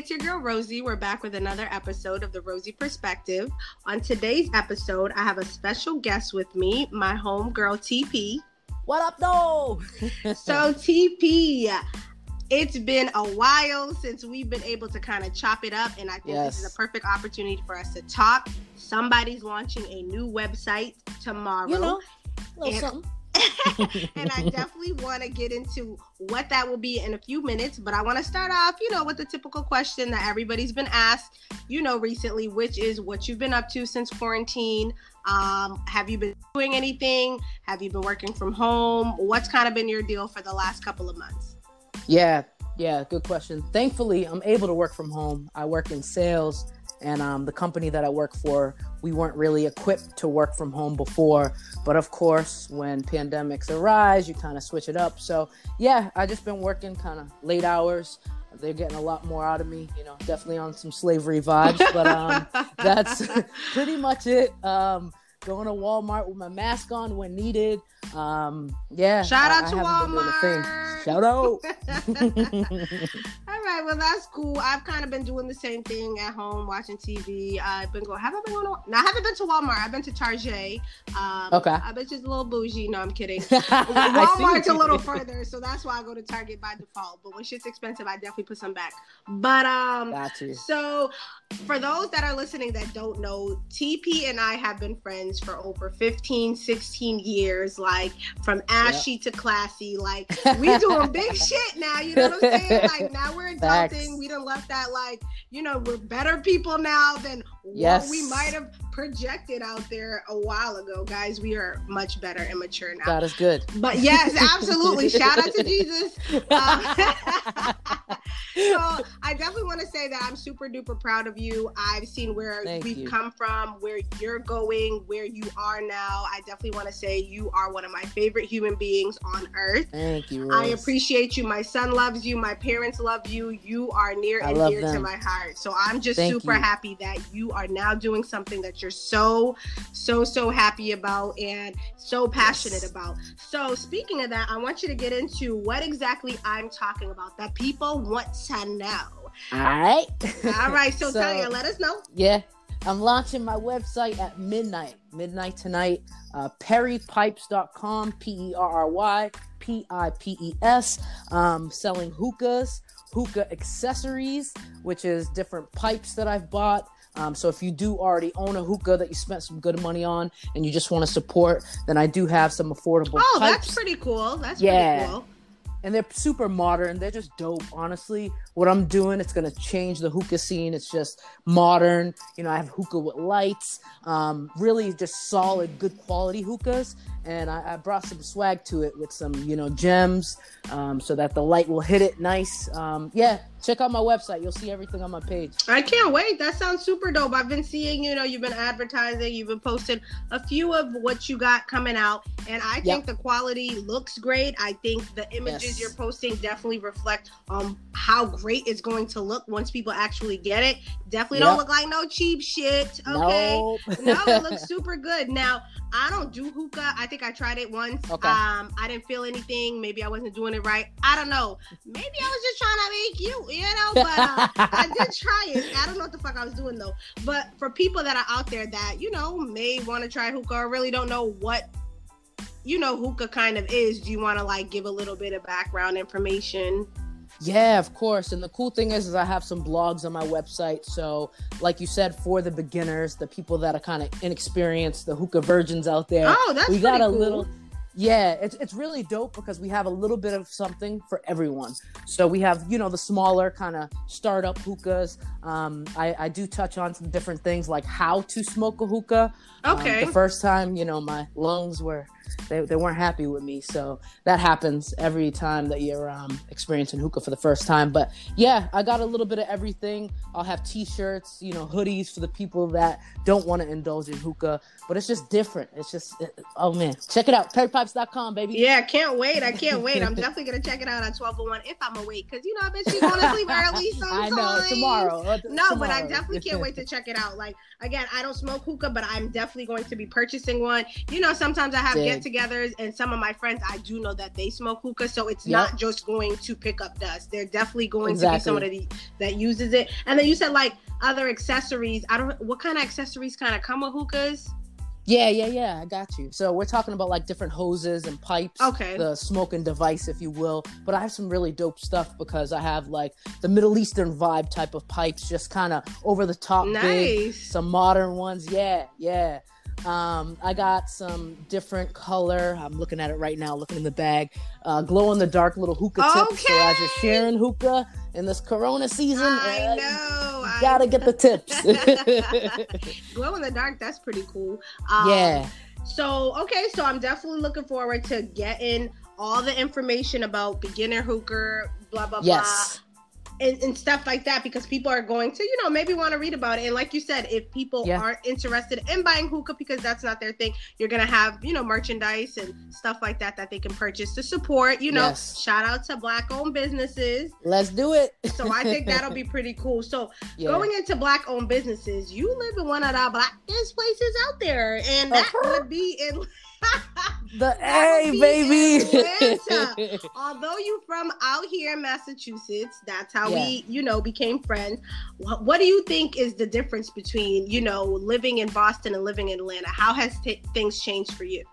it's your girl Rosie. We're back with another episode of the Rosey Perspective. On today's episode, I have a special guest with me, my home girl TP. What up, though? so, TP, it's been a while since we've been able to kind of chop it up, and I think yes. this is a perfect opportunity for us to talk. Somebody's launching a new website tomorrow. You know, a little and- something and I definitely want to get into what that will be in a few minutes. But I want to start off, you know, with the typical question that everybody's been asked, you know, recently, which is what you've been up to since quarantine. Um, have you been doing anything? Have you been working from home? What's kind of been your deal for the last couple of months? Yeah, yeah, good question. Thankfully, I'm able to work from home. I work in sales and um, the company that I work for, we weren't really equipped to work from home before. But of course, when pandemics arise, you kind of switch it up. So yeah, I just been working kind of late hours. They're getting a lot more out of me, you know, definitely on some slavery vibes. But um, that's pretty much it. Um, going to Walmart with my mask on when needed. Um, yeah. Shout out I, to I Walmart. Shout out. Right, well that's cool. I've kind of been doing the same thing at home, watching TV. I've been going. Have I been going? To, no, I haven't been to Walmart. I've been to Target. Um, okay. I've been just a little bougie. No, I'm kidding. Walmart's a little further, so that's why I go to Target by default. But when shit's expensive, I definitely put some back. But um, so for those that are listening that don't know, TP and I have been friends for over 15, 16 years. Like from ashy yep. to classy. Like we doing big shit now. You know what I'm saying? Like now we're adulting. Facts. We done left that like you know we're better people now than yes. what we might have projected out there a while ago, guys. We are much better and mature now. God is good. But yes, absolutely. Shout out to Jesus. Uh, so I definitely want to say that I'm super duper proud of you. I've seen where Thank we've you. come from, where you're going, where you are now. I definitely want to say you are one of my favorite human beings on earth. Thank you. Rose. I appreciate you. My son loves you. My parents love you. You are near and dear them. to my heart. So I'm just Thank super you. happy that you are now doing something that you're so, so, so happy about and so passionate yes. about. So speaking of that, I want you to get into what exactly I'm talking about that people want to know. All right. All right. So, so tell you, let us know. Yeah. I'm launching my website at midnight, midnight tonight. Uh, perrypipes.com, P E R R Y P I P E S. Um, selling hookahs, hookah accessories, which is different pipes that I've bought. Um, so if you do already own a hookah that you spent some good money on and you just want to support, then I do have some affordable. Oh, that's pretty cool. That's yeah. pretty cool and they're super modern. They're just dope. Honestly, what I'm doing, it's gonna change the hookah scene. It's just modern. You know, I have hookah with lights. Um, really, just solid, good quality hookahs. And I, I, brought some swag to it with some, you know, gems, um, so that the light will hit it nice. Um, yeah, check out my website. You'll see everything on my page. I can't wait. That sounds super dope. I've been seeing, you know, you've been advertising, you've been posting a few of what you got coming out, and I think yep. the quality looks great. I think the images yes. you're posting definitely reflect um how great it's going to look once people actually get it. Definitely yep. don't look like no cheap shit. Okay. Nope. no, it looks super good. Now, I don't do hookah. I think I tried it once. Okay. Um, I didn't feel anything. Maybe I wasn't doing it right. I don't know. Maybe I was just trying to make you, you know. But uh, I did try it. I don't know what the fuck I was doing though. But for people that are out there that you know may want to try hookah or really don't know what you know hookah kind of is, do you want to like give a little bit of background information? Yeah, of course. And the cool thing is, is I have some blogs on my website. So, like you said, for the beginners, the people that are kind of inexperienced, the hookah virgins out there, oh, that's we got a cool. little. Yeah, it's it's really dope because we have a little bit of something for everyone. So we have you know the smaller kind of startup hookahs. Um, I I do touch on some different things like how to smoke a hookah. Okay. Um, the first time, you know, my lungs were they, they weren't happy with me. So that happens every time that you're um, experiencing hookah for the first time. But yeah, I got a little bit of everything. I'll have t-shirts, you know, hoodies for the people that don't want to indulge in hookah. But it's just different. It's just, it, oh man, check it out. PerryPipes.com, baby. Yeah, can't wait. I can't wait. I'm definitely to check it out at 1201 if I'm awake. Because, you know, I bet she's going to sleep early sometimes. I know, tomorrow. Uh, no, tomorrow. but I definitely can't wait to check it out. Like, again, I don't smoke hookah, but I'm definitely going to be purchasing one. You know, sometimes I have get get-togethers and some of my friends, I do know that they smoke hookah, so it's yep. not just going to pick up dust. They're definitely going exactly. to be somebody that uses it. And then you said like other accessories. I don't. What kind of accessories kind of come with hookahs? Yeah, yeah, yeah. I got you. So we're talking about like different hoses and pipes. Okay. The smoking device, if you will. But I have some really dope stuff because I have like the Middle Eastern vibe type of pipes, just kind of over the top nice. big. Some modern ones. Yeah, yeah. Um, I got some different color. I'm looking at it right now, looking in the bag. Uh, glow in the dark little hookah tips. Okay. So as you're sharing hookah in this Corona season, I uh, know. Gotta get the tips. glow in the dark. That's pretty cool. Um, yeah. So okay, so I'm definitely looking forward to getting all the information about beginner hookah, blah blah yes. blah and, and, stuff like that because people are going to, you know, maybe want to read about it. And like you said, if people yeah. aren't interested in buying hookah because that's not their thing, you're gonna have, you know, merchandise and stuff like that that they can purchase to support. You know, yes. shout out to black-owned businesses. Let's do it. so I think that'll be pretty cool. So yeah. going into black-owned businesses, you live in one of the blackest places out there, and that would be in the A, baby. Although you from out here in Massachusetts, that's how yeah. we, you know, became friends. What, what, do you think is the difference between, you know, living in Boston and living in Atlanta? How has t- things changed for you?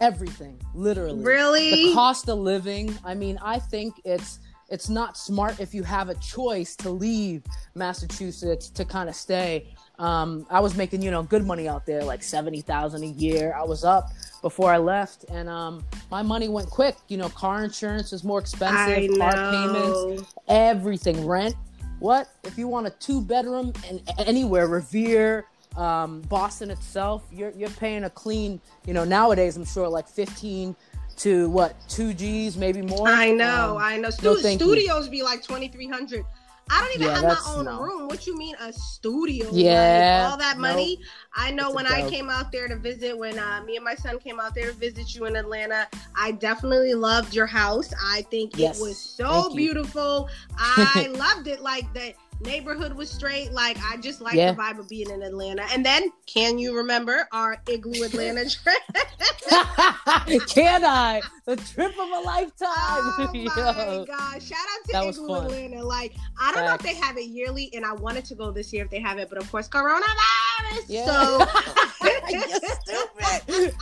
Everything, literally. Really? The cost of living. I mean, I think it's it's not smart if you have a choice to leave Massachusetts to kind of stay. Um, I was making, you know, good money out there, like seventy thousand a year. I was up before I left, and um, my money went quick. You know, car insurance is more expensive, car payments, everything, rent. What if you want a two bedroom and anywhere, Revere, um, Boston itself, you're you're paying a clean. You know, nowadays I'm sure like fifteen to what two G's, maybe more. I know, um, I know. Stu- no, studios you. be like twenty three hundred. I don't even yeah, have my own no. room. What you mean a studio? Yeah, like, all that money. Nope. I know when I came out there to visit, when uh, me and my son came out there to visit you in Atlanta, I definitely loved your house. I think yes. it was so beautiful. I loved it. Like that neighborhood was straight. Like I just like yeah. the vibe of being in Atlanta. And then, can you remember our igloo Atlanta trip? can I? The trip of a lifetime. Oh my Yo. god! Shout out to Igloo Atlanta. Like I don't know if they have it yearly, and I wanted to go this year if they have it, but of course, coronavirus. Yeah. So. stupid.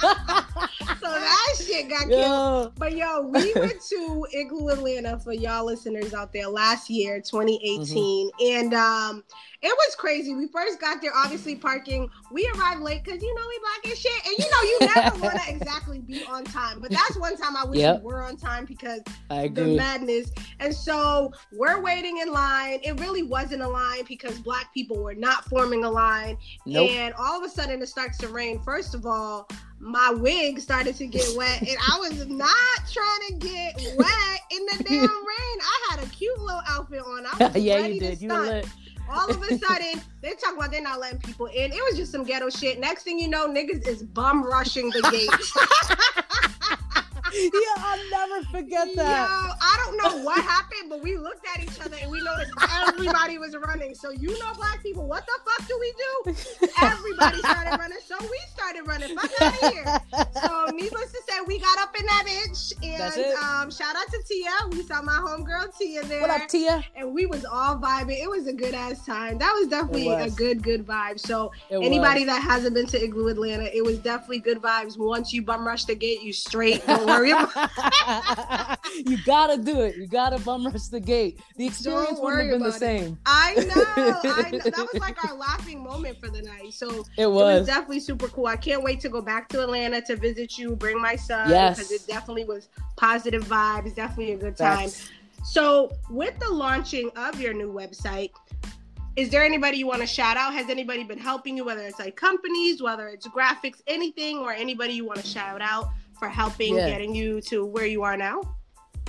So that shit got killed. But yo, we went to Igloo Atlanta for y'all listeners out there last year, 2018. Mm-hmm and um, it was crazy. We first got there, obviously parking. We arrived late because you know we black as shit, and you know you never want to exactly be on time. But that's one time I wish yep. we were on time because the madness. And so we're waiting in line. It really wasn't a line because black people were not forming a line, nope. and all of a sudden it starts to rain. First of all, my wig started to get wet and I was not trying to get wet in the damn rain. I had a cute little outfit on. I was yeah, ready you did. To stunt. All of a sudden, they talk about they're not letting people in. It was just some ghetto shit. Next thing you know, niggas is bum rushing the gate. Yeah, I'll never forget that. Yo, I don't know what happened, but we looked at each other and we noticed everybody was running. So you know, black people, what the fuck do we do? Everybody started running, so we started running. Fuck out of here. So needless to say, we got up in that bitch, and um, shout out to Tia. We saw my homegirl Tia there. What up, Tia? And we was all vibing. It was a good ass time. That was definitely was. a good, good vibe. So it anybody was. that hasn't been to Igloo Atlanta, it was definitely good vibes. Once you bum rush the gate, you straight. Don't worry you gotta do it. You gotta bum rush the gate. The experience wouldn't have been the same. I know. I know. That was like our laughing moment for the night. So it was. it was definitely super cool. I can't wait to go back to Atlanta to visit you, bring my son. Yes. Because it definitely was positive vibes. Definitely a good time. That's... So with the launching of your new website, is there anybody you want to shout out? Has anybody been helping you, whether it's like companies, whether it's graphics, anything, or anybody you want to shout out? For helping yeah. getting you to where you are now?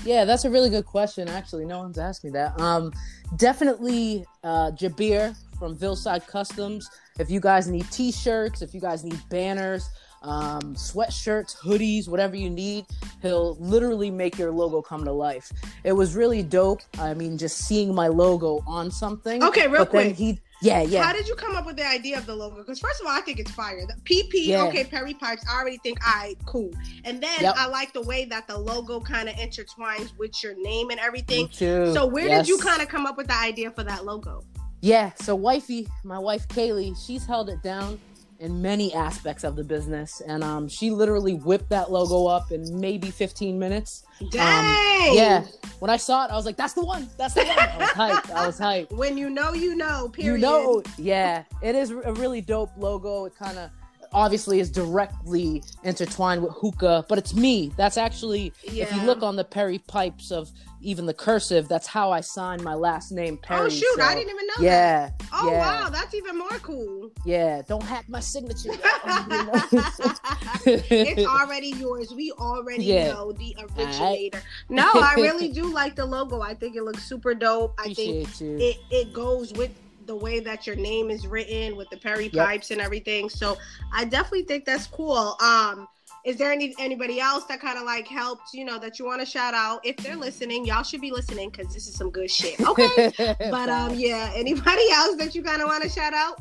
Yeah, that's a really good question. Actually, no one's asked me that. Um, definitely uh, Jabir from Vilside Customs. If you guys need T-shirts, if you guys need banners, um, sweatshirts, hoodies, whatever you need, he'll literally make your logo come to life. It was really dope. I mean, just seeing my logo on something. Okay, real quick. he yeah, yeah. How did you come up with the idea of the logo? Because first of all, I think it's fire. The PP, yeah. okay, Perry Pipes. I already think I cool. And then yep. I like the way that the logo kind of intertwines with your name and everything. Too. So where yes. did you kind of come up with the idea for that logo? Yeah, so wifey, my wife Kaylee, she's held it down in many aspects of the business, and um, she literally whipped that logo up in maybe 15 minutes. Um, Dang! Um, yeah, when I saw it, I was like, "That's the one! That's the one!" I was hyped. I was hyped. When you know, you know. Period. You know, yeah. It is a really dope logo. It kind of obviously is directly intertwined with hookah, but it's me. That's actually, yeah. if you look on the Perry pipes of even the cursive, that's how I signed my last name, Perry. Oh shoot, so, I didn't even know yeah, that. Oh yeah. wow, that's even more cool. Yeah, don't hack my signature. it's already yours. We already yeah. know the originator. Right. No, I really do like the logo. I think it looks super dope. I Appreciate think you. it it goes with the way that your name is written with the Perry yep. pipes and everything. So I definitely think that's cool. Um, is there any anybody else that kind of like helped, you know, that you want to shout out? If they're listening, y'all should be listening because this is some good shit. Okay. but um, yeah, anybody else that you kind of want to shout out?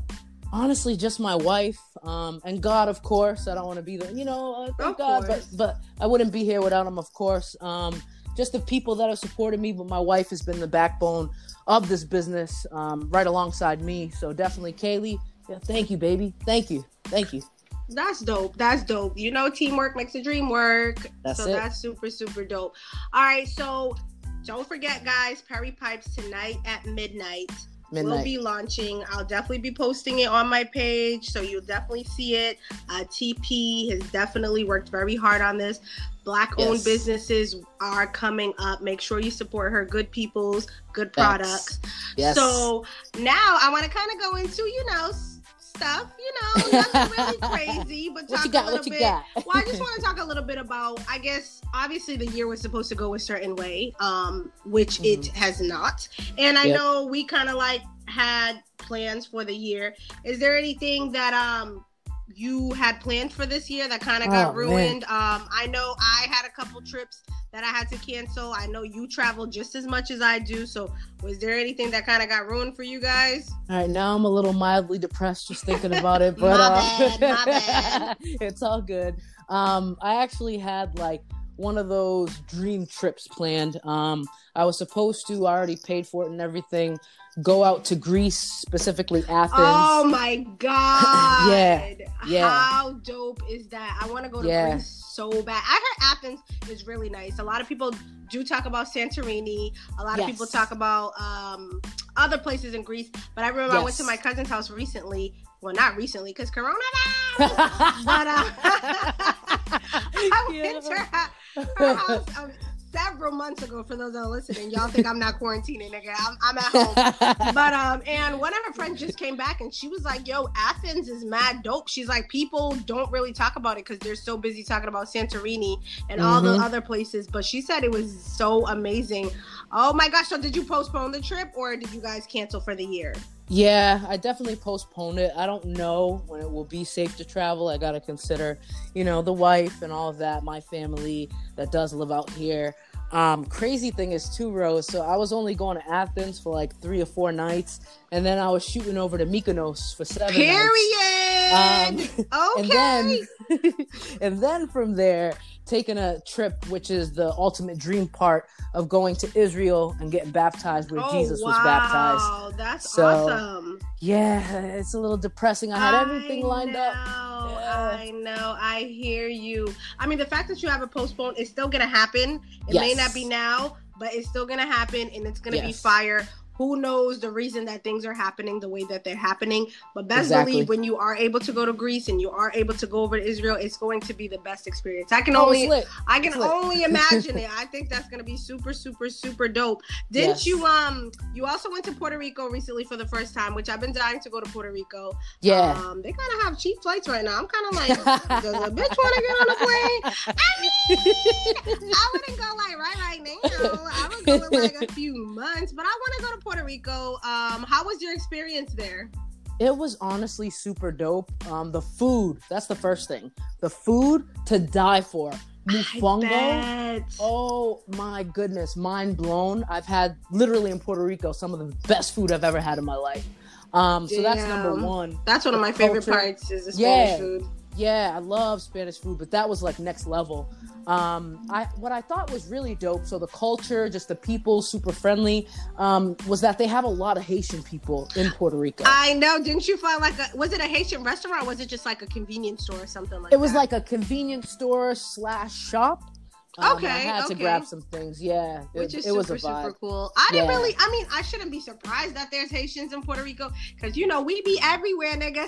honestly just my wife um, and god of course i don't want to be the you know uh, thank god but but i wouldn't be here without him of course um, just the people that have supported me but my wife has been the backbone of this business um, right alongside me. So definitely, Kaylee, yeah, thank you, baby. Thank you. Thank you. That's dope. That's dope. You know, teamwork makes the dream work. That's so it. that's super, super dope. All right. So don't forget, guys, Perry Pipes tonight at midnight. Midnight. We'll be launching. I'll definitely be posting it on my page, so you'll definitely see it. Uh, TP has definitely worked very hard on this. Black owned yes. businesses are coming up. Make sure you support her. Good people's good products. Yes. So now I want to kind of go into, you know, stuff, you know, nothing really crazy, but talk got, a little bit. well, I just want to talk a little bit about, I guess, obviously the year was supposed to go a certain way, um, which mm-hmm. it has not. And I yep. know we kind of like had plans for the year. Is there anything that um you had planned for this year that kind of got oh, ruined. Um, I know I had a couple trips that I had to cancel. I know you travel just as much as I do. So, was there anything that kind of got ruined for you guys? All right, now I'm a little mildly depressed just thinking about it, but my uh, bad, my bad. it's all good. Um, I actually had like one of those dream trips planned. Um, I was supposed to, I already paid for it and everything go out to Greece, specifically Athens. Oh my god! yeah, yeah. How dope is that? I want to go to yeah. Greece so bad. I heard Athens is really nice. A lot of people do talk about Santorini. A lot yes. of people talk about um, other places in Greece. But I remember yes. I went to my cousin's house recently. Well, not recently because Corona. but uh, I went yeah. to her, her house. Um, several months ago. For those that are listening, y'all think I'm not quarantining, nigga. I'm, I'm at home. but um, and one of her friends just came back and she was like, "Yo, Athens is mad dope." She's like, people don't really talk about it because they're so busy talking about Santorini and mm-hmm. all the mm-hmm. other places. But she said it was so amazing. Oh my gosh! So did you postpone the trip or did you guys cancel for the year? Yeah, I definitely postponed it. I don't know when it will be safe to travel. I got to consider, you know, the wife and all of that, my family that does live out here. Um, crazy thing is too, Rose. So I was only going to Athens for like three or four nights, and then I was shooting over to Mykonos for seven. Period. Um, okay. And then, and then from there, taking a trip, which is the ultimate dream part of going to Israel and getting baptized where oh, Jesus wow. was baptized. That's so, awesome. Yeah, it's a little depressing. I had everything lined know, up. Yeah. I know. I hear you. I mean, the fact that you have a postpone is still gonna happen. It yes. may not be now, but it's still gonna happen, and it's gonna yes. be fire who knows the reason that things are happening the way that they're happening. But best exactly. believe when you are able to go to Greece and you are able to go over to Israel, it's going to be the best experience. I can oh, only I can only imagine it. I think that's gonna be super, super, super dope. Didn't yes. you um you also went to Puerto Rico recently for the first time, which I've been dying to go to Puerto Rico. Yeah. Um they kinda have cheap flights right now. I'm kinda like, does a bitch wanna get on a plane? I mean I wouldn't go like right right now. I would go in like a few months, but I wanna go to Puerto Rico. Um, how was your experience there? It was honestly super dope. Um, the food, that's the first thing. The food to die for. mofongo. Oh my goodness, mind blown. I've had literally in Puerto Rico some of the best food I've ever had in my life. Um, so that's number one. That's one of my culture. favorite parts is the Spanish yeah. food. Yeah, I love Spanish food, but that was like next level. Um, I what I thought was really dope. So the culture, just the people, super friendly. Um, was that they have a lot of Haitian people in Puerto Rico. I know. Didn't you find like a was it a Haitian restaurant? or Was it just like a convenience store or something like? It was that? like a convenience store slash shop. Um, okay, I had okay. to grab some things. Yeah, which is it super, was a vibe. super cool. I didn't really. I mean, I shouldn't be surprised that there's Haitians in Puerto Rico because you know we be everywhere, nigga.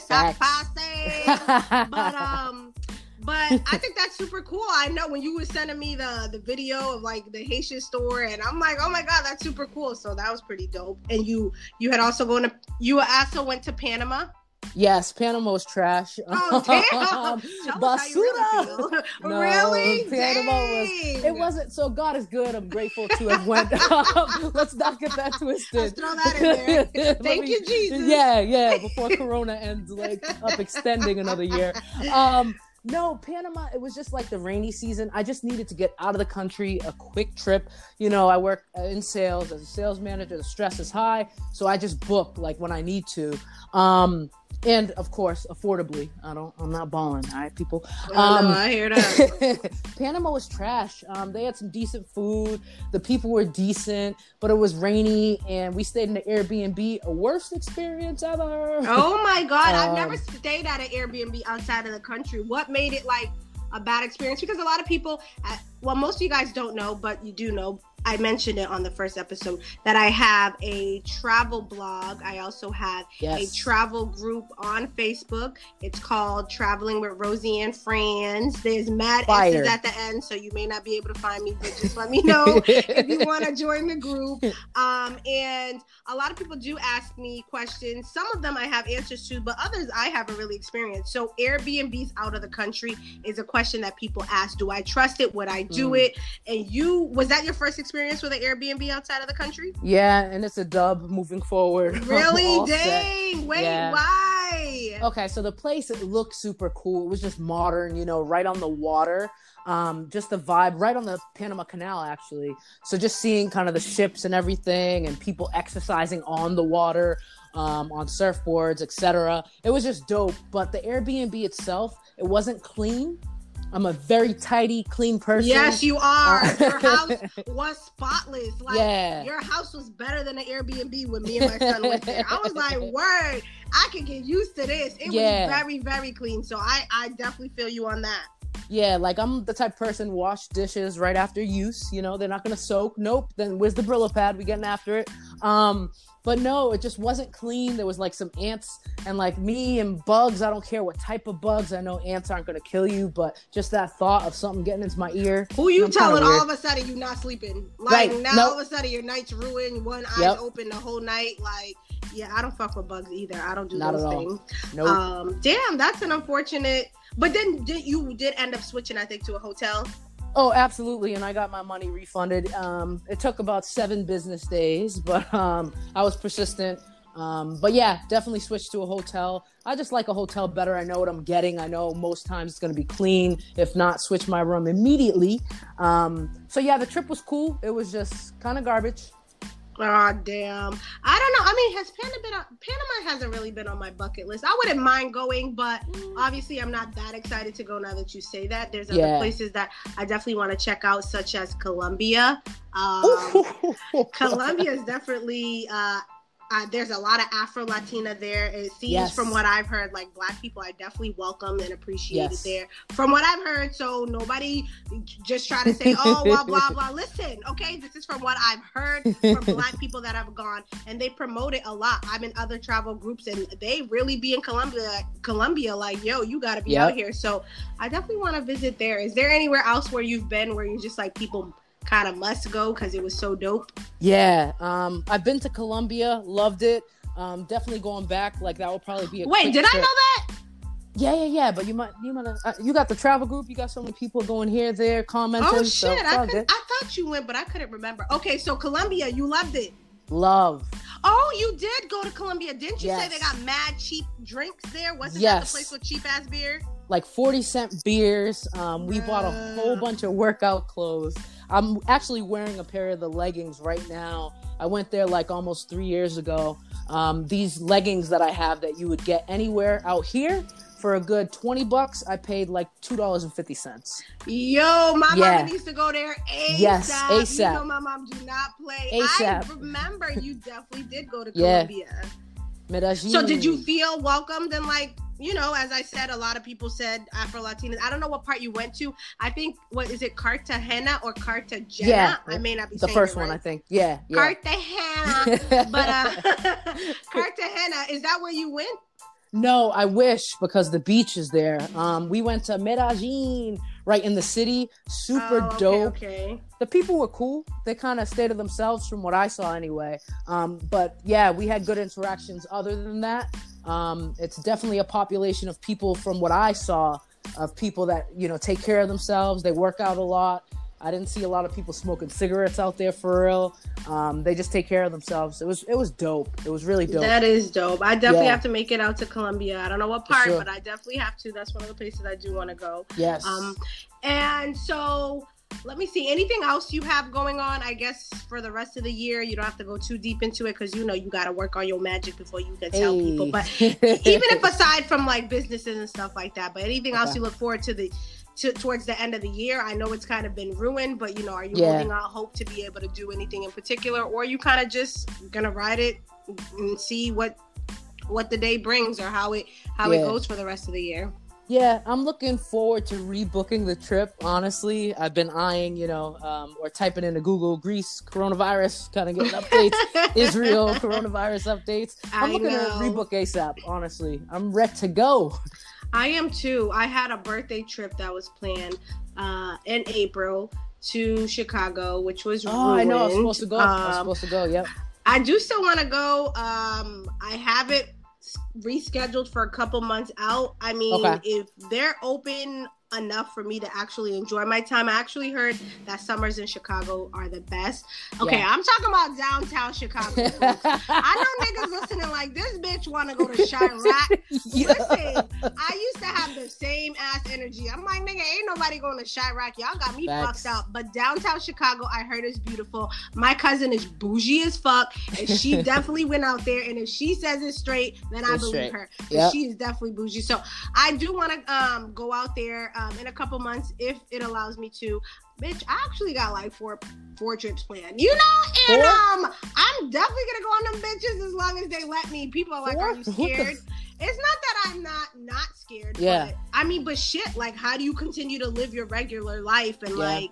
but um, but I think that's super cool. I know when you were sending me the the video of like the Haitian store, and I'm like, oh my god, that's super cool. So that was pretty dope. And you you had also gone to you also went to Panama. Yes, Panama was trash. Oh damn! Basura. Really, no, really? Panama dang. was. It wasn't. So God is good. I'm grateful to have went. Let's not get that twisted. Let's throw that in there. Thank me, you, Jesus. Yeah, yeah. Before Corona ends, like up extending another year. Um, no, Panama, it was just like the rainy season. I just needed to get out of the country, a quick trip. You know, I work in sales as a sales manager. The stress is high. So I just book like when I need to. Um, and of course affordably. I don't i'm not balling. All right people. Um, oh, i hear that. Panama was trash. Um, they had some decent food. The people were decent but it was rainy and we stayed in the airbnb. A worst experience ever. Oh my god. Um, i've never stayed at an airbnb outside of the country. What made it like a bad experience? Because a lot of people uh, well most of you guys don't know but you do know I mentioned it on the first episode that I have a travel blog. I also have yes. a travel group on Facebook. It's called Traveling with Rosie and Friends. There's mad Fire. S's at the end, so you may not be able to find me, but just let me know if you want to join the group. Um, and a lot of people do ask me questions. Some of them I have answers to, but others I haven't really experienced. So Airbnb's out of the country is a question that people ask. Do I trust it? Would I do mm. it? And you was that your first experience? Experience with an Airbnb outside of the country? Yeah, and it's a dub moving forward. Really? Dang. Wait, yeah. why? Okay, so the place it looked super cool. It was just modern, you know, right on the water. Um, just the vibe right on the Panama Canal, actually. So just seeing kind of the ships and everything, and people exercising on the water, um, on surfboards, etc. It was just dope. But the Airbnb itself, it wasn't clean. I'm a very tidy, clean person. Yes, you are. Uh, your house was spotless. Like yeah. your house was better than an Airbnb when me and my son went there. I was like, word, I could get used to this. It yeah. was very, very clean. So I, I definitely feel you on that. Yeah, like I'm the type person wash dishes right after use. You know, they're not gonna soak. Nope. Then where's the Brillo pad? We getting after it. Um, but no, it just wasn't clean. There was like some ants and like me and bugs. I don't care what type of bugs. I know ants aren't gonna kill you, but just that thought of something getting into my ear. Who you telling all of a sudden you not sleeping? Like right. now nope. all of a sudden your night's ruined, one eye's yep. open the whole night. Like, yeah, I don't fuck with bugs either. I don't do not those things. Nope. Um, damn, that's an unfortunate but then did you did end up switching, I think, to a hotel. Oh, absolutely, and I got my money refunded. Um, it took about seven business days, but um, I was persistent. Um, but yeah, definitely switched to a hotel. I just like a hotel better. I know what I'm getting. I know most times it's going to be clean. If not, switch my room immediately. Um, so yeah, the trip was cool. It was just kind of garbage. Oh damn! I don't know. I mean, has Panama been on? Panama hasn't really been on my bucket list. I wouldn't mind going, but obviously, I'm not that excited to go now that you say that. There's other yeah. places that I definitely want to check out, such as Colombia. Um, Colombia is definitely uh, uh, there's a lot of Afro Latina there. It seems yes. from what I've heard, like black people are definitely welcome and appreciated yes. there. From what I've heard, so nobody just try to say, oh, blah, blah, blah. Listen, okay, this is from what I've heard from black people that have gone and they promote it a lot. I'm in other travel groups and they really be in Colombia, Colombia, like, yo, you got to be yep. out here. So I definitely want to visit there. Is there anywhere else where you've been where you're just like people kind of must go because it was so dope? Yeah, um, I've been to Colombia, loved it. Um, definitely going back. Like that will probably be a. Wait, did trip. I know that? Yeah, yeah, yeah. But you might, you might, uh, you got the travel group. You got so many people going here, there, commenting. Oh shit! So I, could, I thought you went, but I couldn't remember. Okay, so Colombia, you loved it. Love. Oh, you did go to Colombia, didn't you? Yes. Say they got mad cheap drinks there. Wasn't yes. that the place with cheap ass beer? like 40 cent beers. Um, we bought a whole bunch of workout clothes. I'm actually wearing a pair of the leggings right now. I went there like almost three years ago. Um, these leggings that I have that you would get anywhere out here for a good 20 bucks i paid like $2.50 yo my yeah. mom needs to go there ASAP. yes asap you know my mom do not play ASAP. i remember you definitely did go to colombia yeah. so did you feel welcomed and like you know, as I said, a lot of people said Afro Latinas. I don't know what part you went to. I think what is it, Cartagena or Cartagena? Yeah, I may not be the first one. I think. Yeah, yeah. Cartagena, but uh, Cartagena is that where you went? No, I wish because the beach is there. Um, we went to Medellin, right in the city. Super oh, okay, dope. Okay. The people were cool. They kind of stayed to themselves from what I saw anyway. Um, but yeah, we had good interactions. Other than that, um, it's definitely a population of people from what I saw of people that you know take care of themselves. They work out a lot. I didn't see a lot of people smoking cigarettes out there for real. Um, they just take care of themselves. It was it was dope. It was really dope. That is dope. I definitely yeah. have to make it out to Colombia. I don't know what part, sure. but I definitely have to. That's one of the places I do want to go. Yes. Um, and so let me see anything else you have going on i guess for the rest of the year you don't have to go too deep into it because you know you got to work on your magic before you can tell hey. people but even if aside from like businesses and stuff like that but anything okay. else you look forward to the to, towards the end of the year. I know it's kind of been ruined, but you know, are you yeah. holding out hope to be able to do anything in particular, or you kind of just gonna ride it and see what what the day brings or how it how yeah. it goes for the rest of the year? Yeah, I'm looking forward to rebooking the trip. Honestly, I've been eyeing, you know, um, or typing into Google Greece coronavirus, kind of getting updates. Israel coronavirus updates. I'm I looking know. to rebook ASAP. Honestly, I'm ready to go. I am too. I had a birthday trip that was planned uh, in April to Chicago, which was oh, ruined. I know. I was supposed to go. Um, I was supposed to go. Yep. I do still want to go. Um, I have it rescheduled for a couple months out. I mean, okay. if they're open enough for me to actually enjoy my time. I actually heard that summers in Chicago are the best. Okay, yeah. I'm talking about downtown Chicago. I know niggas listening like this bitch want to go to Chiraq. yeah. Listen, I used to have the same ass energy. I'm like, nigga, ain't nobody going to Chiraq. Y'all got me Facts. fucked up. But downtown Chicago, I heard is beautiful. My cousin is bougie as fuck, and she definitely went out there. And if she says it straight, then I believe straight. her. Yep. She is definitely bougie. So I do want to um, go out there um, in a couple months if it allows me to. Bitch, I actually got like four four trips planned. You know, and four? um, I'm definitely gonna go on them bitches as long as they let me. People are like, four? "Are you scared?" it's not that I'm not not scared. Yeah. But, I mean, but shit, like, how do you continue to live your regular life and yeah. like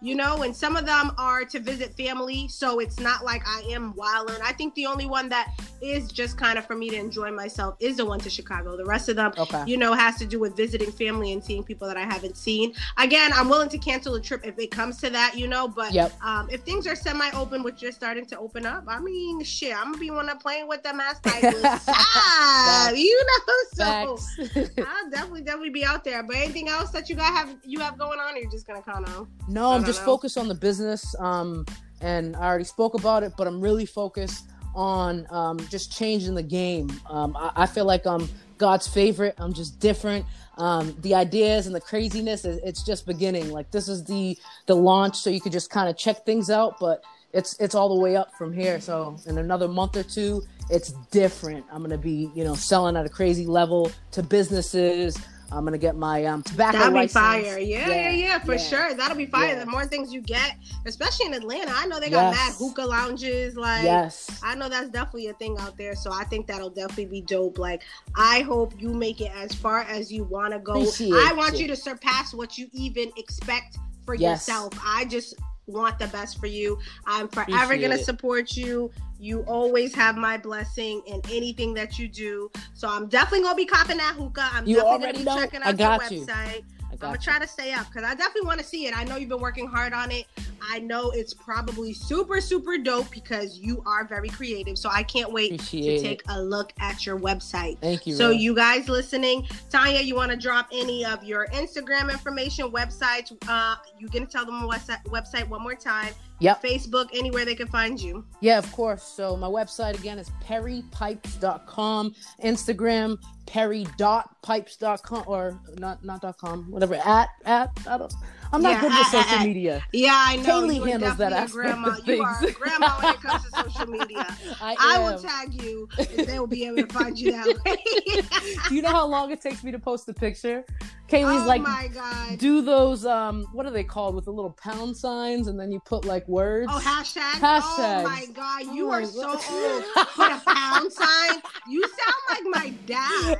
you know, and some of them are to visit family. So it's not like I am wilding. I think the only one that is just kind of for me to enjoy myself is the one to Chicago. The rest of them, okay. you know, has to do with visiting family and seeing people that I haven't seen. Again, I'm willing to cancel a trip if it comes to that, you know, but yep. um, if things are semi open, which are starting to open up, I mean, shit, I'm gonna be one of playing with them as ah, you know, so I'll definitely, definitely be out there. But anything else that you guys have you have going on, or you're just gonna kind of no, I'm just know. focused on the business. Um, and I already spoke about it, but I'm really focused on um, just changing the game. Um, I, I, feel like I'm God's favorite. I'm just different. Um, the ideas and the craziness, it's just beginning. Like this is the the launch, so you could just kind of check things out. But it's it's all the way up from here. So in another month or two, it's different. I'm gonna be you know selling at a crazy level to businesses. I'm gonna get my um, tobacco. That'll license. be fire. Yeah, yeah, yeah, yeah for yeah. sure. That'll be fire. Yeah. The more things you get, especially in Atlanta, I know they got yes. mad hookah lounges. Like, yes, I know that's definitely a thing out there. So I think that'll definitely be dope. Like, I hope you make it as far as you want to go. Appreciate I want it. you to surpass what you even expect for yes. yourself. I just want the best for you. I'm forever going to support you. You always have my blessing in anything that you do. So I'm definitely going to be copping that hookah. I'm you definitely going to be know. checking out your website. I'm gonna try to stay up because I definitely want to see it. I know you've been working hard on it. I know it's probably super, super dope because you are very creative. So I can't wait Appreciate to take it. a look at your website. Thank you. So, Rose. you guys listening, Tanya, you want to drop any of your Instagram information, websites? Uh, you can tell them website, website one more time. Yep. Facebook, anywhere they can find you. Yeah, of course. So my website again is perrypipes.com. Instagram, perry.pipes.com or not not dot com, whatever. At at I don't I'm not yeah, good with social media. Yeah, I know. Kaylee you handles that aspect grandma. of things. You are grandma when it comes to social media. I, I will tag you, and they will be able to find you that way. Do you know how long it takes me to post a picture? Kaylee's oh like, my god, do those um, what are they called with the little pound signs, and then you put like words. Oh, hashtag. Hashtags. Oh my god, you oh are so old. Put a pound sign. You sound like my dad.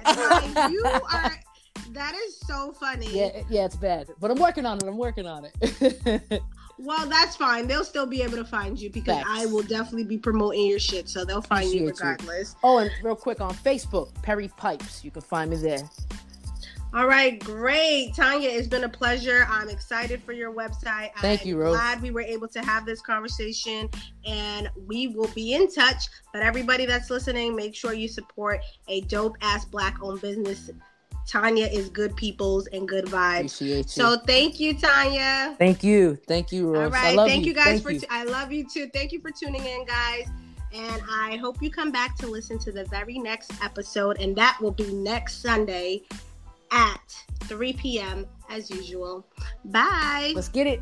Like, you are that is so funny. Yeah, yeah, it's bad, but I'm working on it. I'm working on it. well, that's fine. They'll still be able to find you because. I will definitely be promoting your shit, so they'll find Appreciate you regardless. You. Oh, and real quick on Facebook, Perry Pipes. You can find me there. All right, great. Tanya, it's been a pleasure. I'm excited for your website. Thank I'm you, Rose. glad we were able to have this conversation and we will be in touch. But everybody that's listening, make sure you support a dope ass black owned business Tanya is good peoples and good vibes. So thank you, Tanya. Thank you. Thank you, Rose. All right. Thank you, you guys thank for. You. T- I love you too. Thank you for tuning in, guys. And I hope you come back to listen to the very next episode, and that will be next Sunday at 3 p.m. as usual. Bye. Let's get it.